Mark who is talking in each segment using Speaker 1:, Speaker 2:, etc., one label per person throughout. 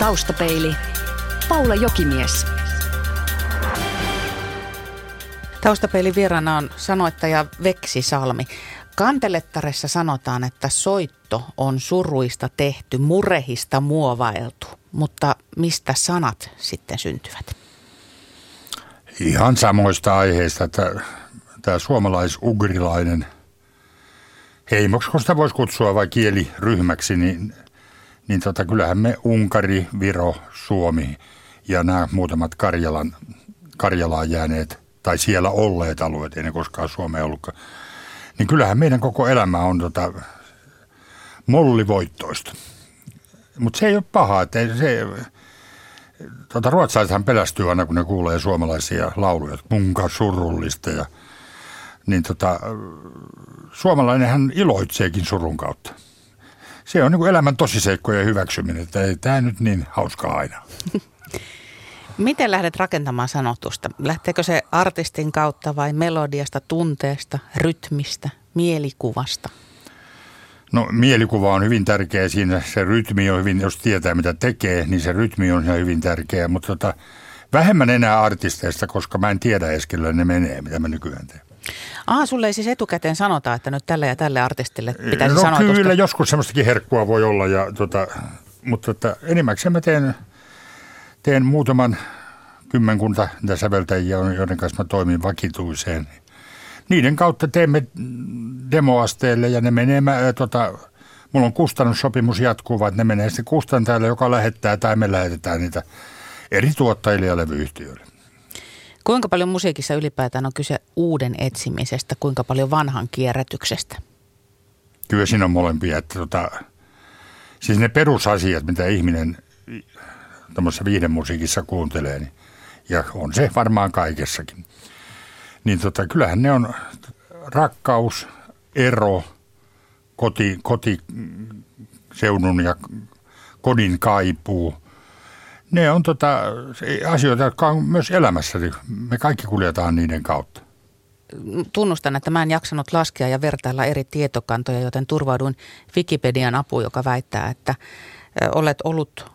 Speaker 1: Taustapeili. Paula Jokimies.
Speaker 2: Taustapeilin vieraana on sanoittaja Veksi Salmi. Kantelettaressa sanotaan, että soitto on suruista tehty, murehista muovailtu. Mutta mistä sanat sitten syntyvät?
Speaker 3: Ihan samoista aiheista, että tämä suomalais-ugrilainen heimoksi, kun sitä voisi kutsua vai kieliryhmäksi, niin, niin tota, kyllähän me Unkari, Viro, Suomi ja nämä muutamat Karjalan, Karjalaan jääneet tai siellä olleet alueet, ei ne koskaan Suomea ollutkaan, niin kyllähän meidän koko elämä on tota, mollivoittoista. Mutta se ei ole paha, että se, tota, ruotsalaisethan pelästyy aina, kun ne kuulee suomalaisia lauluja, munka surullista ja niin tota, suomalainenhan iloitseekin surun kautta. Se on niin kuin elämän tosiseikkojen hyväksyminen, että ei tämä nyt niin hauskaa aina.
Speaker 2: Miten lähdet rakentamaan sanotusta? Lähteekö se artistin kautta vai melodiasta, tunteesta, rytmistä, mielikuvasta?
Speaker 3: No mielikuva on hyvin tärkeä siinä, se rytmi on hyvin, jos tietää mitä tekee, niin se rytmi on hyvin tärkeä, mutta tota, vähemmän enää artisteista, koska mä en tiedä edes ne menee, mitä mä nykyään teen.
Speaker 2: Aha, sulle ei siis etukäteen sanota, että nyt tälle ja tälle artistille pitäisi
Speaker 3: no,
Speaker 2: sanotusta.
Speaker 3: kyllä, joskus semmoistakin herkkua voi olla, ja, tota, mutta tota, enimmäkseen mä teen, teen muutaman kymmenkunta niitä säveltäjiä, joiden kanssa mä toimin vakituiseen. Niiden kautta teemme demoasteelle ja ne menee, mä, tota, mulla on kustannussopimus jatkuva, että ne menee sitten kustantajalle, joka lähettää tai me lähetetään niitä eri tuottajille ja levyyhtiöille.
Speaker 2: Kuinka paljon musiikissa ylipäätään on kyse uuden etsimisestä, kuinka paljon vanhan kierrätyksestä?
Speaker 3: Kyllä siinä on molempia. Että tota, siis ne perusasiat, mitä ihminen tuommoisessa musiikissa kuuntelee, niin, ja on se varmaan kaikessakin. Niin tota, kyllähän ne on rakkaus, ero, koti, kotiseudun ja kodin kaipuu – ne on tota, asioita, jotka on myös elämässä. Me kaikki kuljetaan niiden kautta.
Speaker 2: Tunnustan, että mä en jaksanut laskea ja vertailla eri tietokantoja, joten turvauduin Wikipedian apuun, joka väittää, että olet ollut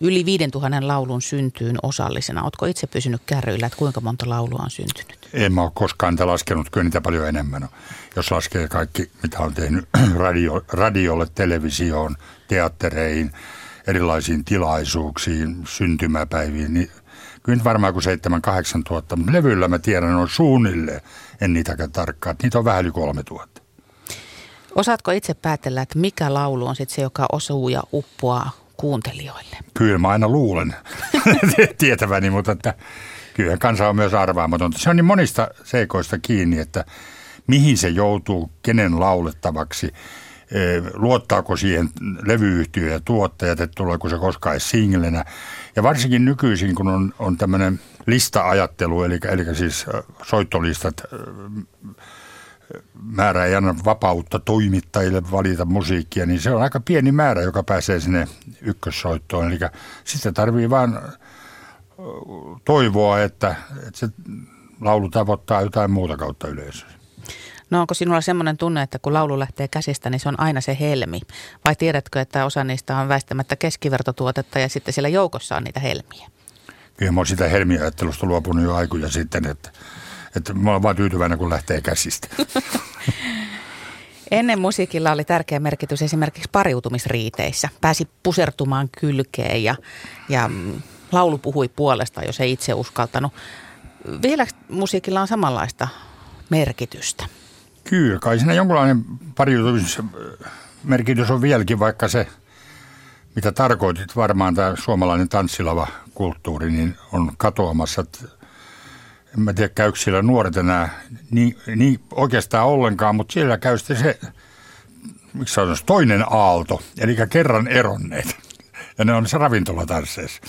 Speaker 2: yli 5000 laulun syntyyn osallisena. Oletko itse pysynyt kärryillä, että kuinka monta laulua on syntynyt?
Speaker 3: En mä ole koskaan niitä laskenut, kyllä niitä paljon enemmän Jos laskee kaikki, mitä on tehnyt radio, radiolle, televisioon, teattereihin – erilaisiin tilaisuuksiin, syntymäpäiviin, niin kyllä varmaan kuin 7-8 tuhatta, mutta levyllä mä tiedän on suunnilleen, en niitäkään tarkkaan, että niitä on vähän yli 3 tuhatta.
Speaker 2: Osaatko itse päätellä, että mikä laulu on sitten se, joka osuu ja uppoaa kuuntelijoille?
Speaker 3: Kyllä mä aina luulen tietäväni, mutta että kyllä kansa on myös arvaamatonta. Se on niin monista seikoista kiinni, että mihin se joutuu, kenen laulettavaksi – luottaako siihen levyyhtiö ja tuottajat, että tuleeko se koskaan singlenä. Ja varsinkin nykyisin, kun on, on tämmöinen lista-ajattelu, eli, eli siis soittolistat, määrä ei anna vapautta toimittajille valita musiikkia, niin se on aika pieni määrä, joka pääsee sinne ykkössoittoon. Eli sitten tarvii vaan toivoa, että, että se laulu tavoittaa jotain muuta kautta yleisöä.
Speaker 2: No onko sinulla semmoinen tunne, että kun laulu lähtee käsistä, niin se on aina se helmi? Vai tiedätkö, että osa niistä on väistämättä keskivertotuotetta ja sitten siellä joukossa on niitä helmiä?
Speaker 3: Kyllä mä oon sitä helmiajattelusta luopunut jo aikuja sitten, että, että mä oon vaan tyytyväinen, kun lähtee käsistä.
Speaker 2: Ennen musiikilla oli tärkeä merkitys esimerkiksi pariutumisriiteissä. Pääsi pusertumaan kylkeen ja, ja laulu puhui puolesta, jos ei itse uskaltanut. Vielä musiikilla on samanlaista merkitystä.
Speaker 3: Kyllä, kai siinä jonkunlainen pariutumismerkitys on vieläkin, vaikka se, mitä tarkoitit varmaan tämä suomalainen tanssilava kulttuuri, niin on katoamassa. En mä tiedä, käykö siellä nuoret enää niin, niin oikeastaan ollenkaan, mutta siellä käy sitten se, miksi sanoisi, toinen aalto, eli kerran eronneet. Ja ne on se ravintolatansseissa.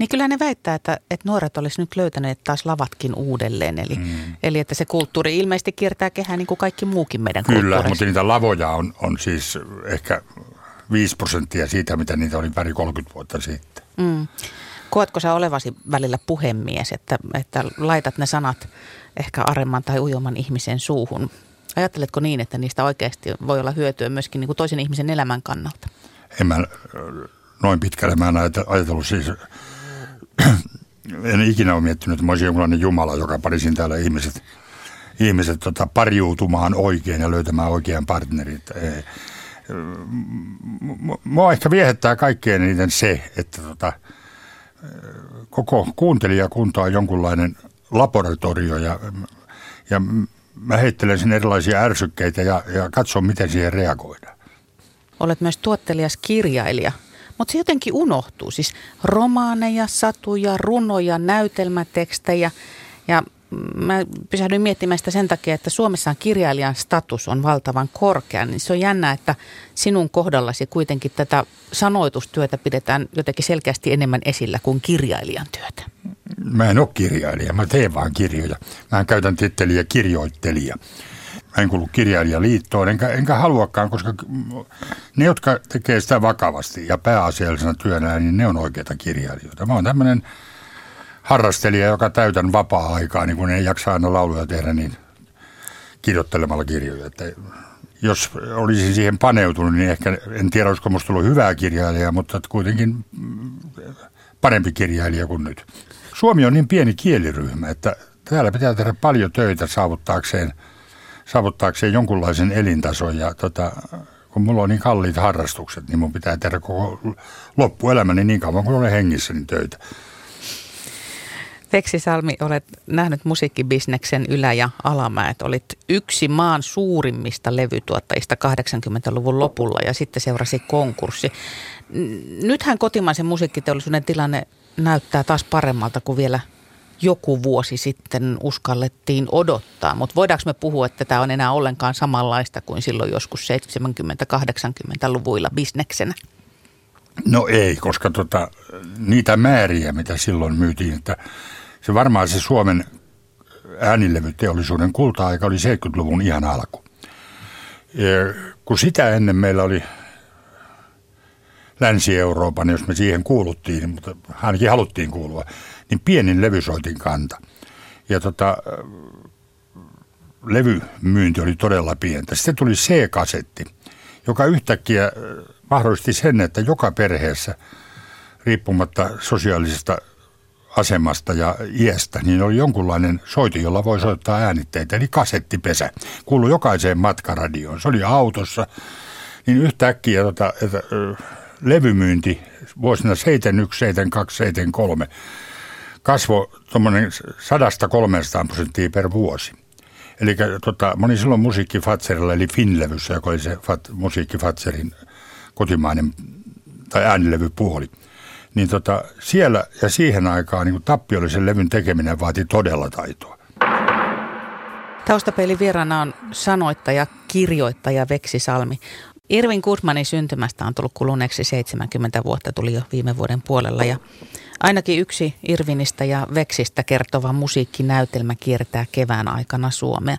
Speaker 2: Niin kyllä ne väittää, että, että nuoret olisi nyt löytäneet taas lavatkin uudelleen. Eli, mm. eli että se kulttuuri ilmeisesti kiertää kehää niin kuin kaikki muukin meidän
Speaker 3: Kyllä, mutta niitä lavoja on, on siis ehkä 5 prosenttia siitä, mitä niitä oli pari 30 vuotta sitten. Mm.
Speaker 2: Koetko sä olevasi välillä puhemies, että, että laitat ne sanat ehkä aremman tai ujoman ihmisen suuhun? Ajatteletko niin, että niistä oikeasti voi olla hyötyä myöskin niin kuin toisen ihmisen elämän kannalta?
Speaker 3: En mä noin pitkälle. Mä en ajatellut siis, en ikinä ole miettinyt, että mä olisin jonkinlainen Jumala, joka parisin täällä ihmiset, ihmiset tota, pariutumaan oikein ja löytämään oikean partnerin. Mua ehkä viehättää kaikkein eniten se, että tota, koko kuuntelijakunta on jonkunlainen laboratorio ja, ja mä heittelen sen erilaisia ärsykkeitä ja, ja katson, miten siihen reagoidaan.
Speaker 2: Olet myös tuottelias kirjailija, mutta se jotenkin unohtuu. Siis romaaneja, satuja, runoja, näytelmätekstejä ja mä pysähdyin miettimään sitä sen takia, että Suomessa kirjailijan status on valtavan korkea, niin se on jännä, että sinun kohdallasi kuitenkin tätä sanoitustyötä pidetään jotenkin selkeästi enemmän esillä kuin kirjailijan työtä.
Speaker 3: Mä en ole kirjailija, mä teen vaan kirjoja. Mä käytän titteliä kirjoittelija. En kuulu kirjailijaliittoon, enkä, enkä haluakaan, koska ne, jotka tekee sitä vakavasti ja pääasiallisena työnä, niin ne on oikeita kirjailijoita. Mä oon tämmöinen harrastelija, joka täytän vapaa-aikaa, niin kun ei jaksa aina lauluja tehdä, niin kirjoittelemalla kirjoja. Että jos olisin siihen paneutunut, niin ehkä en tiedä, olisiko minusta tullut hyvää kirjailijaa, mutta kuitenkin parempi kirjailija kuin nyt. Suomi on niin pieni kieliryhmä, että täällä pitää tehdä paljon töitä saavuttaakseen, saavuttaakseen jonkunlaisen elintason. Ja tota, kun mulla on niin kalliit harrastukset, niin mun pitää tehdä koko loppuelämäni niin kauan kuin olen hengissä niin töitä.
Speaker 2: Veksi Salmi, olet nähnyt musiikkibisneksen ylä- ja alamäet. Olit yksi maan suurimmista levytuottajista 80-luvun lopulla ja sitten seurasi konkurssi. Nythän kotimaisen musiikkiteollisuuden tilanne näyttää taas paremmalta kuin vielä joku vuosi sitten uskallettiin odottaa. Mutta voidaanko me puhua, että tämä on enää ollenkaan samanlaista kuin silloin joskus 70-80-luvuilla bisneksenä?
Speaker 3: No ei, koska tota, niitä määriä, mitä silloin myytiin, että se varmaan se Suomen äänilevyteollisuuden kulta-aika oli 70-luvun ihan alku. Ja kun sitä ennen meillä oli Länsi-Euroopan, jos me siihen kuuluttiin, mutta ainakin haluttiin kuulua, niin pienin levysoitin kanta. Ja tota, levymyynti oli todella pientä. Sitten tuli C-kasetti, joka yhtäkkiä mahdollisti sen, että joka perheessä, riippumatta sosiaalisesta asemasta ja iästä, niin oli jonkunlainen soiti, jolla voi soittaa äänitteitä, eli kasettipesä. Kuului jokaiseen matkaradioon. Se oli autossa, niin yhtäkkiä tota, että, levymyynti vuosina 71, 72, 73 kasvoi tuommoinen 100-300 prosenttia per vuosi. Eli tota, moni silloin musiikki Fatserilla, eli Finlevyssä, joka oli se fat, musiikki Fatserin kotimainen tai äänilevypuoli. Niin tota, siellä ja siihen aikaan niin tappiollisen levyn tekeminen vaati todella taitoa.
Speaker 2: Taustapeilin vieraana on sanoittaja, kirjoittaja Veksi Salmi. Irvin Goodmanin syntymästä on tullut kuluneeksi 70 vuotta, tuli jo viime vuoden puolella ja ainakin yksi Irvinistä ja Veksistä kertova musiikkinäytelmä kiertää kevään aikana Suomea.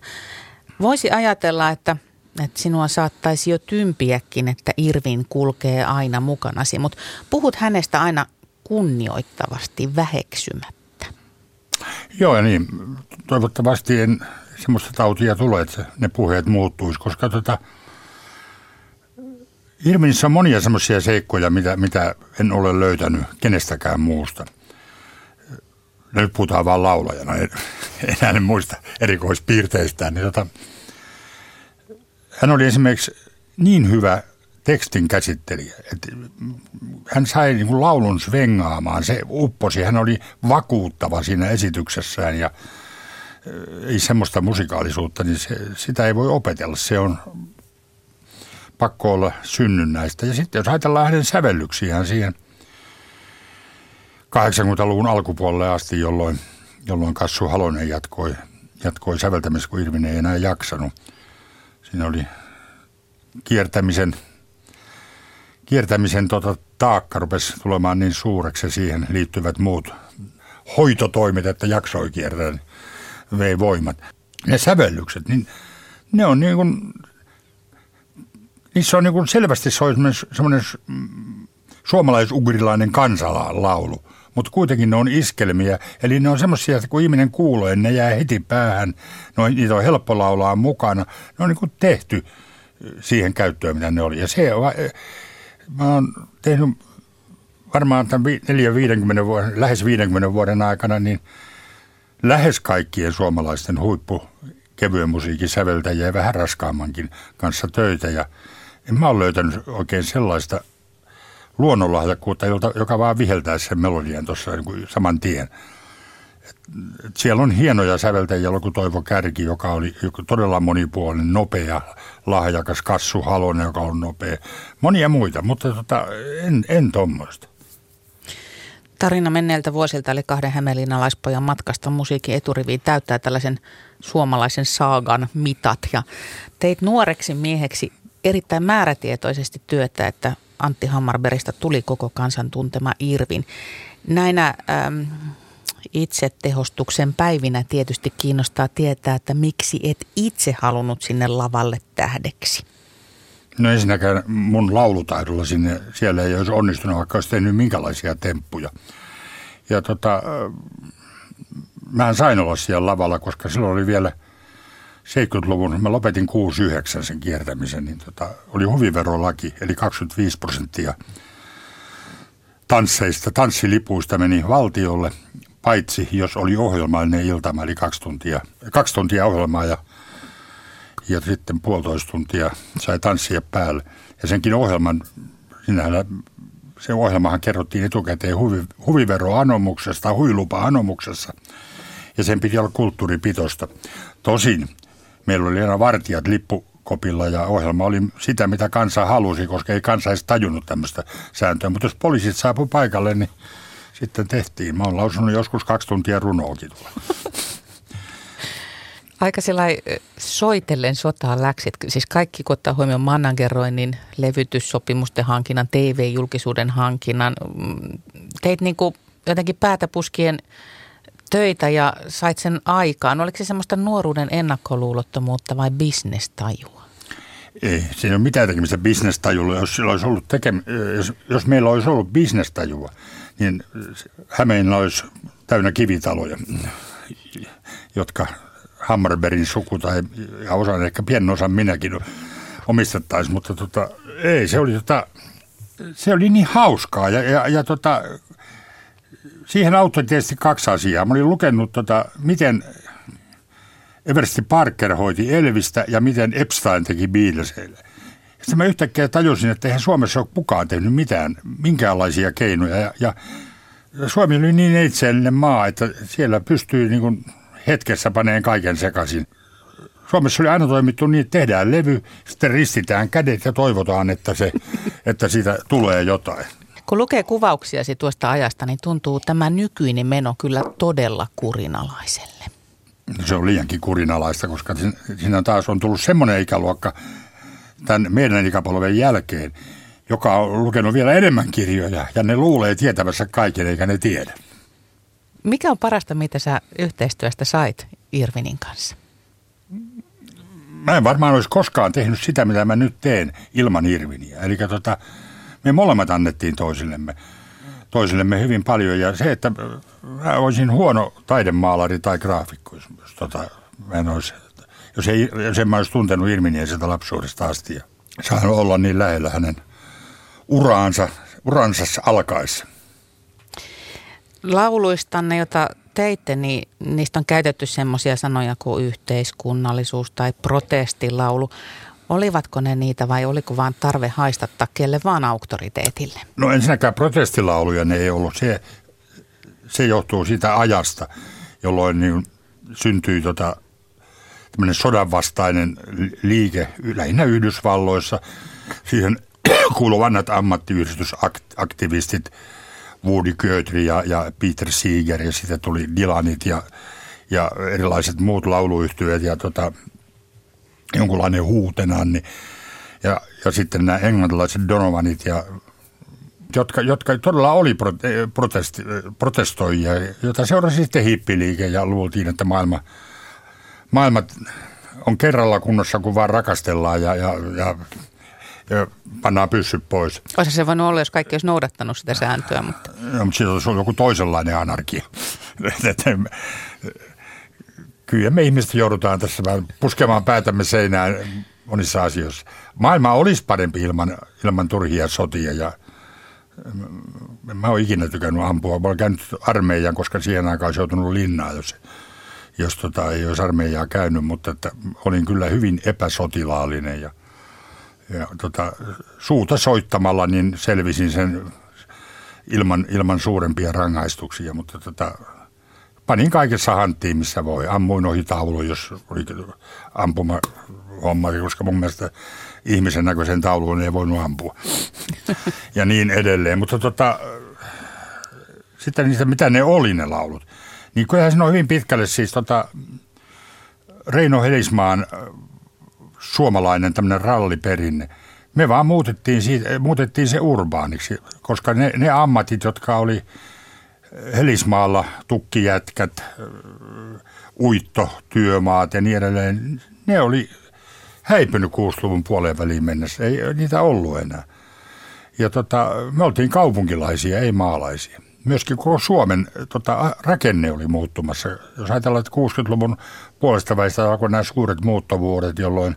Speaker 2: Voisi ajatella, että, että sinua saattaisi jo tympiäkin, että Irvin kulkee aina mukanasi, mutta puhut hänestä aina kunnioittavasti väheksymättä.
Speaker 3: Joo, ja niin. Toivottavasti en semmoista tautia tule, että ne puheet muuttuisi, koska tota – Irvinissä on monia semmoisia seikkoja, mitä, mitä en ole löytänyt kenestäkään muusta. Nyt puhutaan vaan laulajana, en, en muista erikoispiirteistään. Niin tota, hän oli esimerkiksi niin hyvä tekstin käsittelijä, että hän sai niin kuin laulun svengaamaan, se upposi, hän oli vakuuttava siinä esityksessään ja ei semmoista musikaalisuutta, niin se, sitä ei voi opetella. Se on pakko olla synnynnäistä. Ja sitten jos ajatellaan hänen sävellyksiään siihen 80-luvun alkupuolelle asti, jolloin, jolloin Kassu Halonen jatkoi, jatkoi säveltämistä, kun Irvin ei enää jaksanut. Siinä oli kiertämisen, kiertämisen tota, taakka rupesi tulemaan niin suureksi ja siihen liittyvät muut hoitotoimet, että jaksoi kiertää, vei voimat. Ne sävellykset, niin ne on niin kuin niissä on niin kuin selvästi se on semmoinen suomalaisugrilainen kansalaulu, mutta kuitenkin ne on iskelmiä. Eli ne on semmoisia, että kun ihminen kuulee, ne jää heti päähän, no, niitä on helppo laulaa mukana. Ne on niin kuin tehty siihen käyttöön, mitä ne oli. Ja se, mä oon tehnyt varmaan tämän 4, vuoden, lähes 50 vuoden aikana niin lähes kaikkien suomalaisten huippu kevyen musiikin säveltäjiä ja vähän raskaammankin kanssa töitä. Ja en mä ole löytänyt oikein sellaista luonnonlahjakkuutta, joka vaan viheltää sen melodian tuossa niin saman tien. Et, et siellä on hienoja säveltäjiä, kuin Toivo Kärki, joka oli todella monipuolinen, nopea, lahjakas, Kassu Halonen, joka on nopea. Monia muita, mutta tota, en, en tuommoista.
Speaker 2: Tarina menneiltä vuosilta eli kahden hämeenlinnalaispojan matkasta musiikin eturiviin täyttää tällaisen suomalaisen saagan mitat. Ja teit nuoreksi mieheksi erittäin määrätietoisesti työtä, että Antti Hammarbergista tuli koko kansan tuntema Irvin. Näinä äm, itsetehostuksen päivinä tietysti kiinnostaa tietää, että miksi et itse halunnut sinne lavalle tähdeksi.
Speaker 3: No ensinnäkään mun laulutaidolla sinne, siellä ei olisi onnistunut, vaikka olisi tehnyt minkälaisia temppuja. Ja tota, mä sain olla siellä lavalla, koska silloin oli vielä 70-luvun, mä lopetin 69 sen kiertämisen, niin tota, oli huviverolaki, eli 25 prosenttia tansseista, tanssilipuista meni valtiolle, paitsi jos oli ohjelmallinen iltama, eli kaksi tuntia, kaksi tuntia ohjelmaa ja ja sitten puolitoista tuntia sai tanssia päälle. Ja senkin ohjelman, sinähän se ohjelmahan kerrottiin etukäteen huvi, huviveroanomuksesta, huilupa-anomuksessa. Ja sen piti olla kulttuuripitosta. Tosin meillä oli aina vartijat lippukopilla ja ohjelma oli sitä, mitä kansa halusi, koska ei kansa edes tajunnut tämmöistä sääntöä. Mutta jos poliisit saapu paikalle, niin sitten tehtiin. Mä oon lausunut joskus kaksi tuntia runoakin.
Speaker 2: Aika sellainen soitellen sotaan läksit. Siis kaikki kun ottaa huomioon manageroinnin, levytyssopimusten hankinnan, TV-julkisuuden hankinnan. Mm, teit niin kuin jotenkin päätä puskien töitä ja sait sen aikaan. Oliko se semmoista nuoruuden ennakkoluulottomuutta vai bisnestajua?
Speaker 3: Ei, siinä ei ole mitään tekemistä bisnestajulla. Jos, olisi ollut jos, jos meillä olisi ollut bisnestajua, niin Hämeenillä olisi täynnä kivitaloja, jotka Hammarbergin suku tai ja osan, ehkä pienen osan minäkin omistettaisiin, mutta tota, ei, se oli, tota, se oli niin hauskaa ja, ja, ja tota, siihen auttoi tietysti kaksi asiaa. Mä olin lukenut, tota, miten Eversti Parker hoiti Elvistä ja miten Epstein teki Beatlesille. Sitten mä yhtäkkiä tajusin, että eihän Suomessa ole kukaan tehnyt mitään, minkäänlaisia keinoja. Ja, ja Suomi oli niin itseellinen maa, että siellä pystyy niin kuin hetkessä paneen kaiken sekaisin. Suomessa oli aina toimittu niin, että tehdään levy, sitten ristitään kädet ja toivotaan, että, se, että siitä tulee jotain.
Speaker 2: Kun lukee kuvauksiasi tuosta ajasta, niin tuntuu tämä nykyinen meno kyllä todella kurinalaiselle.
Speaker 3: Se on liiankin kurinalaista, koska siinä taas on tullut semmoinen ikäluokka tämän meidän ikäpolven jälkeen, joka on lukenut vielä enemmän kirjoja ja ne luulee tietävässä kaiken eikä ne tiedä.
Speaker 2: Mikä on parasta, mitä sä yhteistyöstä sait Irvinin kanssa?
Speaker 3: Mä en varmaan olisi koskaan tehnyt sitä, mitä mä nyt teen ilman Irviniä. Eli tota, me molemmat annettiin toisillemme, toisillemme hyvin paljon. Ja se, että mä olisin huono taidemaalari tai graafikko, jos, tota, mä en olisi, jos, ei, jos en mä olisi tuntenut sieltä lapsuudesta asti ja saanut olla niin lähellä hänen uraansa, uransa alkaessa
Speaker 2: lauluistanne, jota teitte, niin niistä on käytetty semmoisia sanoja kuin yhteiskunnallisuus tai protestilaulu. Olivatko ne niitä vai oliko vaan tarve haistattaa kelle vaan auktoriteetille?
Speaker 3: No ensinnäkään protestilauluja ne ei ollut. Se, se johtuu siitä ajasta, jolloin niin syntyi tota, tämmöinen sodanvastainen liike lähinnä Yhdysvalloissa. Siihen kuului vanhat ammattiyhdistysaktivistit – Woody Guthrie ja, ja Peter Seeger ja sitten tuli Dylanit ja, ja erilaiset muut lauluyhtyöt ja tota, jonkunlainen huutenanni. Ja, ja sitten nämä englantilaiset Donovanit ja jotka, jotka todella oli protesti, protestoijia, jota seurasi sitten hippiliike ja luultiin, että maailma, maailma on kerralla kunnossa, kun vaan rakastellaan ja, ja, ja ja pannaan pyssyt pois.
Speaker 2: Olisi se voinut olla, jos kaikki olisi noudattanut sitä sääntöä. Mutta...
Speaker 3: Ja, mutta siitä olisi ollut joku toisenlainen anarkia. Kyllä me ihmiset joudutaan tässä puskemaan päätämme seinään monissa asioissa. Maailma olisi parempi ilman, ilman turhia sotia ja Mä oon ikinä tykännyt ampua. Mä oon käynyt armeijan, koska siihen aikaan olisi joutunut linnaan, jos, jos tota, ei olisi armeijaa käynyt, mutta että olin kyllä hyvin epäsotilaallinen ja, ja tota, suuta soittamalla niin selvisin sen ilman, ilman suurempia rangaistuksia, mutta tota, panin kaikessa hanttiin, missä voi. Ammuin ohi taulu, jos oli ampuma homma, koska mun mielestä ihmisen näköisen tauluun ei voinut ampua. ja niin edelleen. Mutta tota, sitten niistä, mitä ne oli ne laulut. Niin kyllähän se on hyvin pitkälle siis tota, Reino Helismaan suomalainen tämmöinen ralliperinne. Me vaan muutettiin, siitä, muutettiin se urbaaniksi, koska ne, ne ammatit, jotka oli Helismaalla, tukkijätkät, uitto, työmaat ja niin edelleen, ne oli häipynyt 60-luvun puoleen väliin mennessä. Ei niitä ollut enää. Ja tota, me oltiin kaupunkilaisia, ei maalaisia. Myöskin koko Suomen tota, rakenne oli muuttumassa. Jos ajatellaan, että 60-luvun puolesta väistä alkoi nämä suuret muuttovuodet, jolloin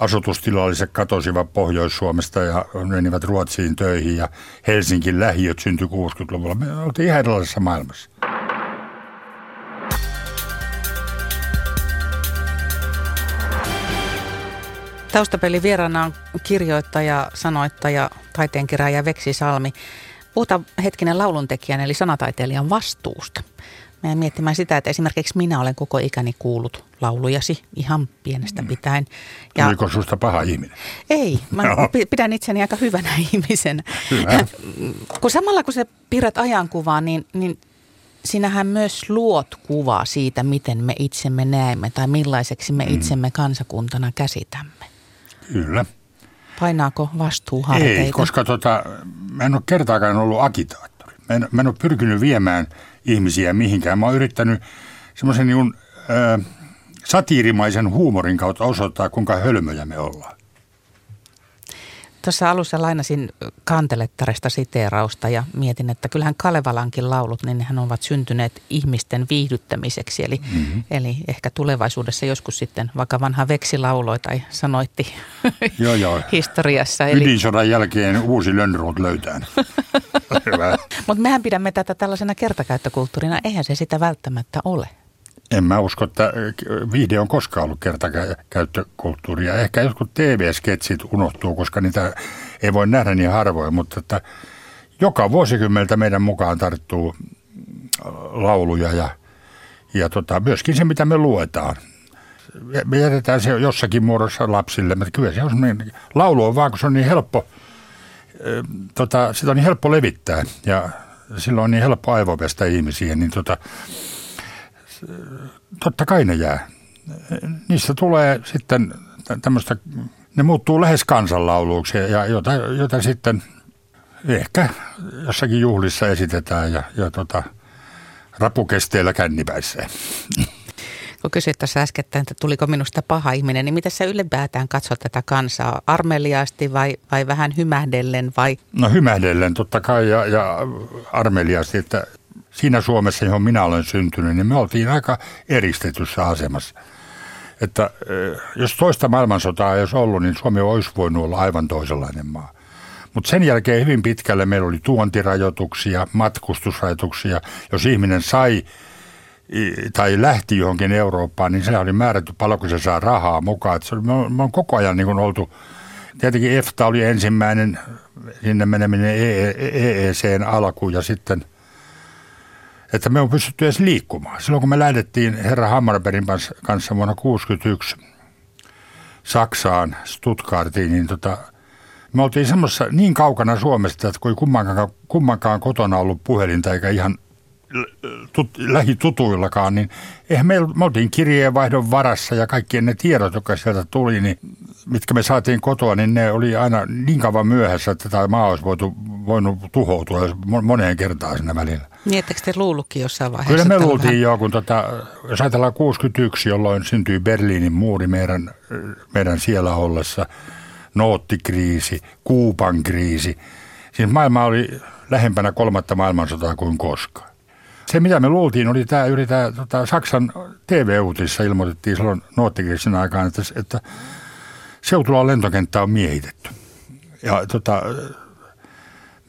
Speaker 3: asutustilalliset katosivat Pohjois-Suomesta ja menivät Ruotsiin töihin ja Helsingin lähiöt syntyi 60-luvulla. Me oltiin ihan erilaisessa maailmassa.
Speaker 2: Taustapeli vieraana on kirjoittaja, sanoittaja, taiteenkeräjä Veksi Salmi. Puhutaan hetkinen lauluntekijän eli sanataiteilijan vastuusta. Mä miettimään sitä, että esimerkiksi minä olen koko ikäni kuullut laulujasi ihan pienestä mm. pitäen.
Speaker 3: Ja Oliko susta paha ihminen?
Speaker 2: Ei, mä no. pidän itseni aika hyvänä ihmisenä. Hyvä. Kun samalla kun sä piirrät ajankuvaa, niin, niin sinähän myös luot kuvaa siitä, miten me itsemme näemme tai millaiseksi me mm. itsemme kansakuntana käsitämme.
Speaker 3: Kyllä.
Speaker 2: Painaako vastuu harteita?
Speaker 3: Ei, koska tota, mä en ole kertaakaan ollut agitaattori. Mä en, mä en ole pyrkinyt viemään ihmisiä mihinkään. Mä oon yrittänyt semmoisen niin, äh, satiirimaisen huumorin kautta osoittaa, kuinka hölmöjä me ollaan.
Speaker 2: Tuossa alussa lainasin kantelettaresta siteerausta ja mietin, että kyllähän Kalevalankin laulut, niin nehän ovat syntyneet ihmisten viihdyttämiseksi. Eli, mm-hmm. eli ehkä tulevaisuudessa joskus sitten vaikka vanha veksi lauloi tai sanoitti joo, joo. historiassa.
Speaker 3: Eli... Ydinsodan jälkeen uusi Lönnroth löytää.
Speaker 2: Mutta mehän pidämme tätä tällaisena kertakäyttökulttuurina. Eihän se sitä välttämättä ole.
Speaker 3: En mä usko, että äh, viihde on koskaan ollut kertakäyttökulttuuria. Ehkä jotkut TV-sketsit unohtuu, koska niitä ei voi nähdä niin harvoin, mutta että joka vuosikymmeltä meidän mukaan tarttuu äh, lauluja ja, ja tota, myöskin se, mitä me luetaan. Me jätetään se jossakin muodossa lapsille, mutta kyllä se on laulu on vaan, kun se on niin helppo, äh, tota, sitä on niin helppo levittää ja silloin on niin helppo aivopestä ihmisiä, niin tota, totta kai ne jää. Niistä tulee sitten tämmöistä, ne muuttuu lähes kansanlauluuksi ja jota, jota sitten ehkä jossakin juhlissa esitetään ja, ja tota, rapukesteillä kännipäissä.
Speaker 2: Kun kysyit tuossa äskettäin, että tuliko minusta paha ihminen, niin miten sä ylipäätään katsot tätä kansaa? Armeliaasti vai, vai vähän hymähdellen? Vai?
Speaker 3: No hymähdellen totta kai ja, ja armeliaasti, että siinä Suomessa, johon minä olen syntynyt, niin me oltiin aika eristetyssä asemassa. Että eh, jos toista maailmansotaa ei olisi ollut, niin Suomi olisi voinut olla aivan toisenlainen maa. Mutta sen jälkeen hyvin pitkälle meillä oli tuontirajoituksia, matkustusrajoituksia. Jos ihminen sai tai lähti johonkin Eurooppaan, niin se oli määrätty paljonko se saa rahaa mukaan. Se oli, me, on, me on koko ajan niin oltu, tietenkin EFTA oli ensimmäinen sinne meneminen EECn alku ja sitten – että me on pystytty edes liikkumaan. Silloin kun me lähdettiin herra Hammarbergin kanssa vuonna 1961 Saksaan, Stuttgartiin, niin tota, me oltiin semmoisessa niin kaukana Suomesta, että kun ei kummankaan, kummankaan kotona ollut puhelinta eikä ihan tut, lähitutuillakaan, niin eihän me, me oltiin kirjeenvaihdon varassa ja kaikkien ne tiedot, jotka sieltä tuli, niin mitkä me saatiin kotoa, niin ne oli aina niin kauan myöhässä, että tämä maa olisi voitu, voinut tuhoutua moneen kertaan siinä välillä.
Speaker 2: Miettekö te luullutkin jossain vaiheessa?
Speaker 3: Kyllä me luultiin vähän... jo, kun tota, jos ajatellaan 61, jolloin syntyi Berliinin muuri meidän, meidän siellä ollessa, noottikriisi, Kuupan kriisi. Siis maailma oli lähempänä kolmatta maailmansotaa kuin koskaan. Se, mitä me luultiin, oli tämä, yli tämä tota, Saksan TV-uutissa ilmoitettiin silloin noottikriisin aikaan, että, että Seutulan lentokenttä on miehitetty. Ja tota,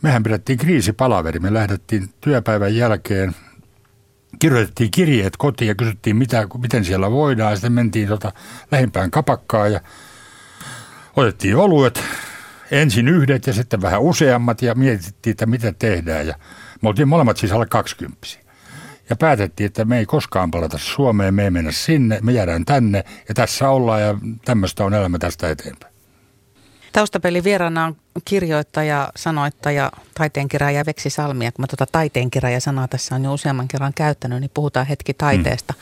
Speaker 3: mehän pidettiin kriisipalaveri. Me lähdettiin työpäivän jälkeen, kirjoitettiin kirjeet kotiin ja kysyttiin, mitä, miten siellä voidaan. Sitten mentiin tota lähimpään kapakkaan ja otettiin oluet, ensin yhdet ja sitten vähän useammat ja mietittiin, että mitä tehdään. Ja me oltiin molemmat siis alle 20 ja päätettiin, että me ei koskaan palata Suomeen, me ei mennä sinne, me jäädään tänne ja tässä ollaan ja tämmöistä on elämä tästä eteenpäin.
Speaker 2: Taustapeli vieraana on kirjoittaja, sanoittaja, taiteenkirjaaja Veksi Salmi. Ja kun mä tuota taiteenkirjaaja sanaa tässä on jo useamman kerran käyttänyt, niin puhutaan hetki taiteesta. Mm.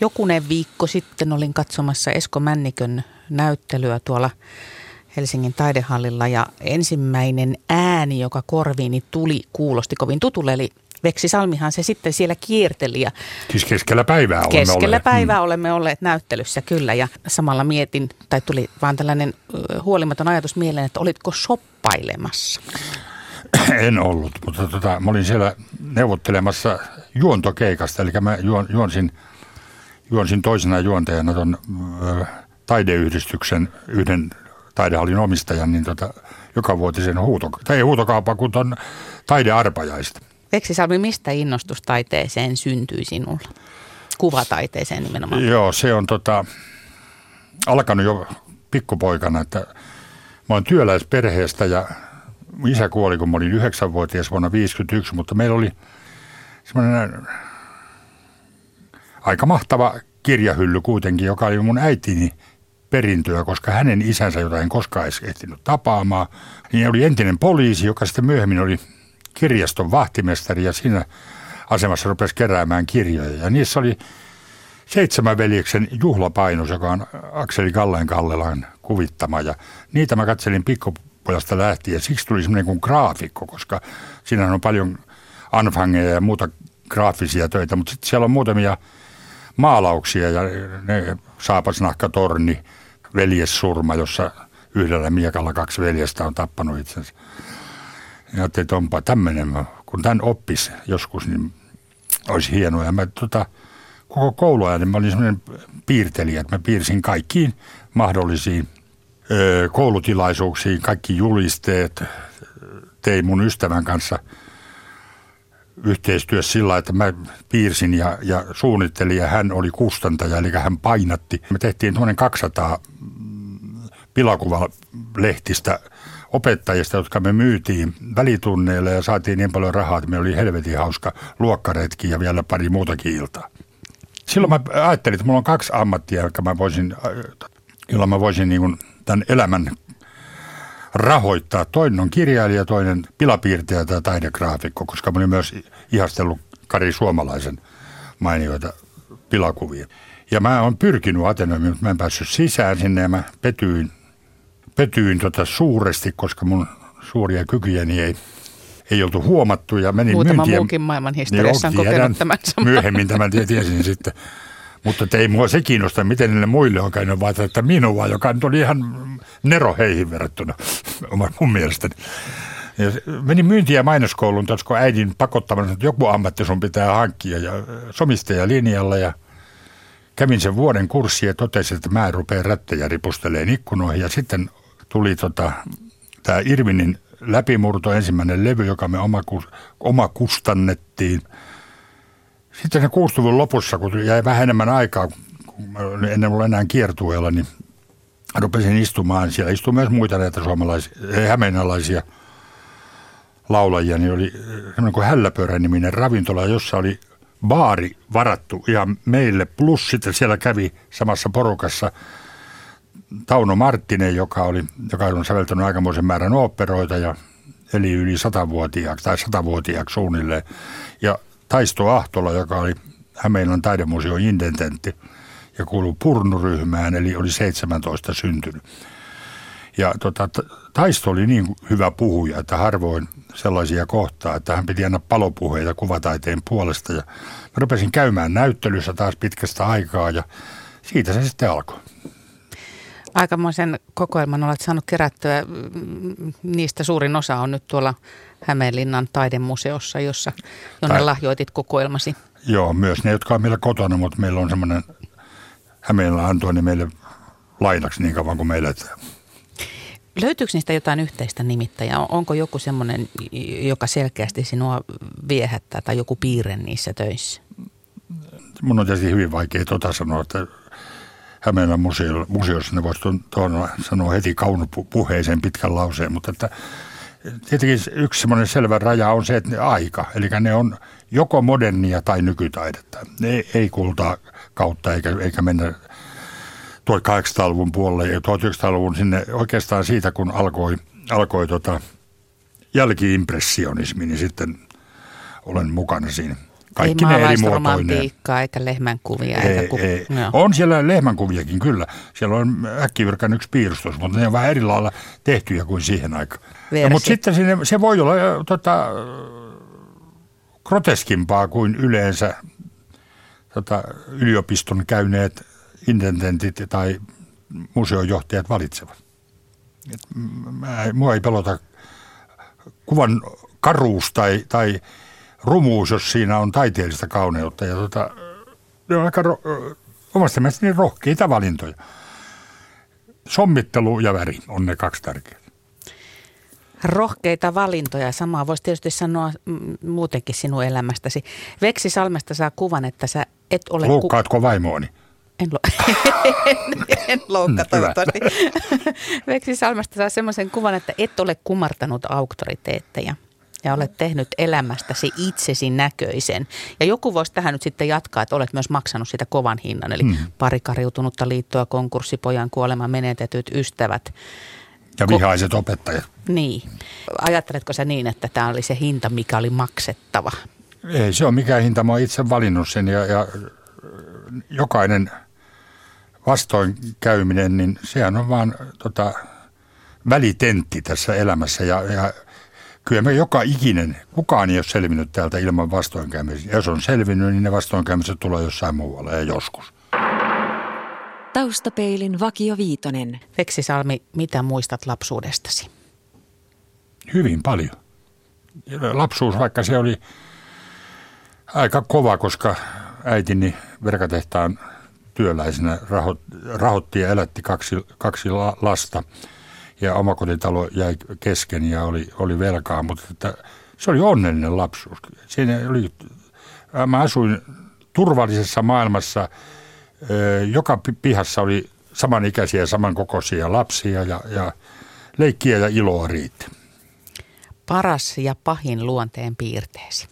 Speaker 2: Jokunen viikko sitten olin katsomassa Esko Männikön näyttelyä tuolla Helsingin taidehallilla ja ensimmäinen ääni, joka korviini tuli, kuulosti kovin tutulle, eli Veksi Salmihan se sitten siellä kierteli. Ja
Speaker 3: siis keskellä päivää olemme
Speaker 2: Keskellä
Speaker 3: olleet.
Speaker 2: päivää mm. olemme olleet näyttelyssä kyllä ja samalla mietin, tai tuli vaan tällainen huolimaton ajatus mieleen, että olitko soppailemassa?
Speaker 3: En ollut, mutta tota, mä olin siellä neuvottelemassa juontokeikasta, eli mä juon, juonsin, juonsin toisena juontajana tuon taideyhdistyksen yhden taidehallin omistajan, niin tota, joka vuotisen huuto, tai ei huutokaupan, kun tuon taidearpajaista.
Speaker 2: Veksi Salmi, mistä innostus taiteeseen syntyi sinulla? Kuvataiteeseen nimenomaan.
Speaker 3: Joo, se on tota, alkanut jo pikkupoikana, että mä oon työläisperheestä ja isä kuoli, kun mä olin yhdeksänvuotias vuonna 1951, mutta meillä oli semmoinen aika mahtava kirjahylly kuitenkin, joka oli mun äitini perintöä, koska hänen isänsä, jota en koskaan edes ehtinyt tapaamaan, niin oli entinen poliisi, joka sitten myöhemmin oli kirjaston vahtimestari ja siinä asemassa rupesi keräämään kirjoja. Ja niissä oli Seitsemän veljeksen juhlapainos, joka on Akseli Kalleen Kallelan kuvittama. Ja niitä mä katselin pikkupojasta lähtien. Siksi tuli semmoinen kuin graafikko, koska siinä on paljon anfangeja ja muuta graafisia töitä. Mutta sitten siellä on muutamia maalauksia ja ne saapasnahka torni, veljessurma, jossa yhdellä miekalla kaksi veljestä on tappanut itsensä. Ja ajattelin, että onpa tämmöinen, kun tämän oppisi joskus, niin olisi hienoa. Ja mä tota, koko kouluajan niin mä olin semmoinen piirtelijä, että mä piirsin kaikkiin mahdollisiin ö, koulutilaisuuksiin, kaikki julisteet. Tein mun ystävän kanssa yhteistyössä sillä, että mä piirsin ja, ja suunnittelin ja hän oli kustantaja, eli hän painatti. Me tehtiin tuommoinen 200 pilakuvalehtistä opettajista, jotka me myytiin välitunneille ja saatiin niin paljon rahaa, että me oli helvetin hauska luokkaretki ja vielä pari muutakin iltaa. Silloin mä ajattelin, että mulla on kaksi ammattia, jotka mä voisin, jolla mä voisin niin tämän elämän rahoittaa. Toinen on kirjailija, toinen pilapiirtäjä tai taidegraafikko, koska mä olin myös ihastellut Kari Suomalaisen mainioita pilakuvia. Ja mä oon pyrkinyt Ateneumiin, mutta mä en päässyt sisään sinne ja mä petyin petyin tota suuresti, koska mun suuria kykyjäni ei, ei oltu huomattu. Ja menin
Speaker 2: Muutama
Speaker 3: myyntiä,
Speaker 2: muukin maailman historiassa niin on kokenut tämän
Speaker 3: saman. Myöhemmin tämän tiesin sitten. Mutta ei mua se kiinnosta, miten niille muille on käynyt, vaan että minua, joka nyt oli ihan nero heihin verrattuna mun mielestäni. Ja menin myynti- ja mainoskouluun, koska äidin pakottamana, että joku ammatti sun pitää hankkia ja somistaja linjalla ja – kävin sen vuoden kurssi ja totesin, että mä rupean rättejä ripusteleen ikkunoihin. Ja sitten tuli tota, tämä Irvinin läpimurto, ensimmäinen levy, joka me oma, oma kustannettiin. Sitten se 60 lopussa, kun jäi vähän enemmän aikaa, kun ennen mulla enää kiertueella, niin rupesin istumaan. Siellä istui myös muita näitä suomalaisia, hämeenalaisia laulajia, niin oli semmoinen kuin Hälläpöörä-niminen ravintola, jossa oli baari varattu ihan meille. Plus sitten siellä kävi samassa porukassa Tauno Marttinen, joka, oli, joka on säveltänyt aikamoisen määrän oopperoita ja eli yli satavuotiaaksi tai satavuotiaaksi suunnilleen. Ja Taisto Ahtola, joka oli Hämeenlinnan taidemuseon intententti ja kuului purnuryhmään, eli oli 17 syntynyt. Ja tota, Taisto oli niin hyvä puhuja, että harvoin sellaisia kohtaa, että hän piti aina palopuheita kuvataiteen puolesta. Ja mä rupesin käymään näyttelyssä taas pitkästä aikaa ja siitä se sitten alkoi.
Speaker 2: Aikamoisen kokoelman olet saanut kerättyä. Niistä suurin osa on nyt tuolla Hämeenlinnan taidemuseossa, jossa, jonne tai, lahjoitit kokoelmasi.
Speaker 3: Joo, myös ne, jotka on meillä kotona, mutta meillä on semmoinen Hämeenlinnan antoi niin meille lainaksi niin kauan kuin meillä
Speaker 2: Löytyykö niistä jotain yhteistä nimittäjää? Onko joku semmoinen, joka selkeästi sinua viehättää tai joku piirre niissä töissä?
Speaker 3: Mun on tietysti hyvin vaikea tota sanoa, että Hämeenä museo, museossa ne voisi tuon sanoa heti kaunopuheeseen pitkän lauseen, mutta että tietenkin yksi semmoinen selvä raja on se, että ne aika, eli ne on joko modernia tai nykytaidetta. Ne ei kultaa kautta eikä, eikä mennä 1800-luvun puolelle ja 1900-luvun sinne oikeastaan siitä, kun alkoi, alkoi tota jälkiimpressionismi, niin sitten olen mukana siinä.
Speaker 2: Kaikki ei ne eri romantiikkaa eikä lehmänkuvia. Ei, eikä ku...
Speaker 3: ei. No. On siellä lehmänkuviakin kyllä. Siellä on äkkivirkan yksi piirustus, mutta ne on vähän eri lailla tehtyjä kuin siihen aikaan. No, mutta sitten sinne, se voi olla tota, groteskimpaa kuin yleensä tota, yliopiston käyneet intendentit tai museojohtajat valitsevat. Et mä, mua ei pelota kuvan karuus tai, tai rumuus, jos siinä on taiteellista kauneutta. Ja tota, ne on aika ro, omasta mielestäni rohkeita valintoja. Sommittelu ja väri on ne kaksi tärkeää.
Speaker 2: Rohkeita valintoja. Samaa voisi tietysti sanoa muutenkin sinun elämästäsi. Veksi Salmesta saa kuvan, että sä et ole...
Speaker 3: Loukkaatko ku- vaimooni?
Speaker 2: En, lo- en, en loukka toivottavasti. Veksi Salmesta saa semmoisen kuvan, että et ole kumartanut auktoriteetteja ja olet tehnyt elämästäsi itsesi näköisen. Ja joku voisi tähän nyt sitten jatkaa, että olet myös maksanut sitä kovan hinnan, eli hmm. pari kariutunutta liittoa, konkurssipojan kuolema, menetetyt ystävät.
Speaker 3: Ja vihaiset Ko- opettajat.
Speaker 2: Niin. Ajatteletko sä niin, että tämä oli se hinta, mikä oli maksettava?
Speaker 3: Ei se ole mikään hinta, mä oon itse valinnut sen ja, ja jokainen vastoinkäyminen, niin sehän on vaan tota, välitentti tässä elämässä ja, ja kyllä me joka ikinen, kukaan ei ole selvinnyt täältä ilman vastoinkäymisiä. Jos on selvinnyt, niin ne vastoinkäymiset tulee jossain muualla ja joskus.
Speaker 1: Taustapeilin Vakio Viitonen.
Speaker 2: Veksi Salmi, mitä muistat lapsuudestasi?
Speaker 3: Hyvin paljon. Lapsuus, vaikka se oli aika kova, koska äitini verkatehtaan työläisenä rahoitti ja elätti kaksi, kaksi lasta – ja omakotitalo jäi kesken ja oli, oli velkaa, mutta että se oli onnellinen lapsuus. Siinä oli, mä asuin turvallisessa maailmassa, joka pihassa oli samanikäisiä ja samankokoisia lapsia ja, ja leikkiä ja iloa riitti.
Speaker 2: Paras ja pahin luonteen piirteesi?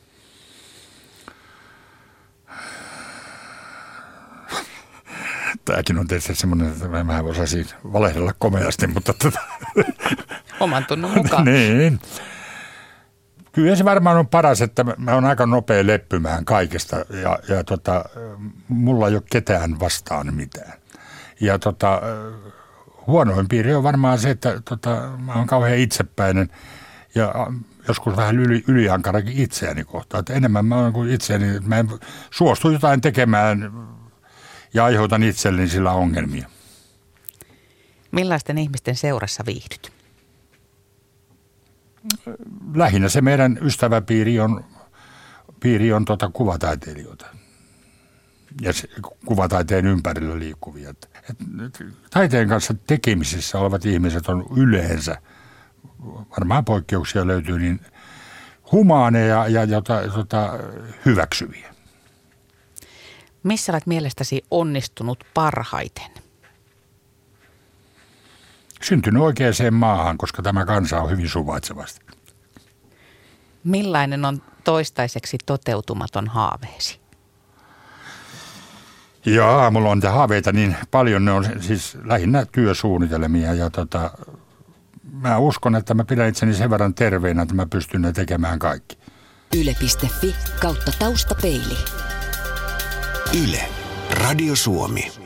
Speaker 3: Tämäkin on tietysti semmoinen, että mä vähän osaisin valehdella komeasti, mutta... Tota...
Speaker 2: Oman tunnon mukaan.
Speaker 3: niin. Kyllä se varmaan on paras, että mä oon aika nopea leppymään kaikesta ja, ja tota, mulla ei ole ketään vastaan mitään. Ja tota, huonoin piiri on varmaan se, että tota, mä oon kauhean itsepäinen ja joskus vähän yli, yliankarakin itseäni kohtaan. Että enemmän mä oon kuin itseäni, että mä en suostu jotain tekemään ja aiheutan itselleni sillä ongelmia.
Speaker 2: Millaisten ihmisten seurassa viihdyt?
Speaker 3: Lähinnä se meidän ystäväpiiri on, piiri on tuota kuvataiteilijoita ja se, kuvataiteen ympärillä liikkuvia. Et, et, taiteen kanssa tekemisissä olevat ihmiset on yleensä, varmaan poikkeuksia löytyy, niin humaaneja ja jota, jota hyväksyviä.
Speaker 2: Missä olet mielestäsi onnistunut parhaiten?
Speaker 3: Syntynyt oikeaan maahan, koska tämä kansa on hyvin suvaitsevasti.
Speaker 2: Millainen on toistaiseksi toteutumaton haaveesi?
Speaker 3: Joo, mulla on haaveita niin paljon. Ne on siis lähinnä työsuunnitelmia ja tota, mä uskon, että mä pidän itseni sen verran terveenä, että mä pystyn ne tekemään kaikki.
Speaker 1: Yle.fi kautta taustapeili.
Speaker 4: Yle. Radio Suomi.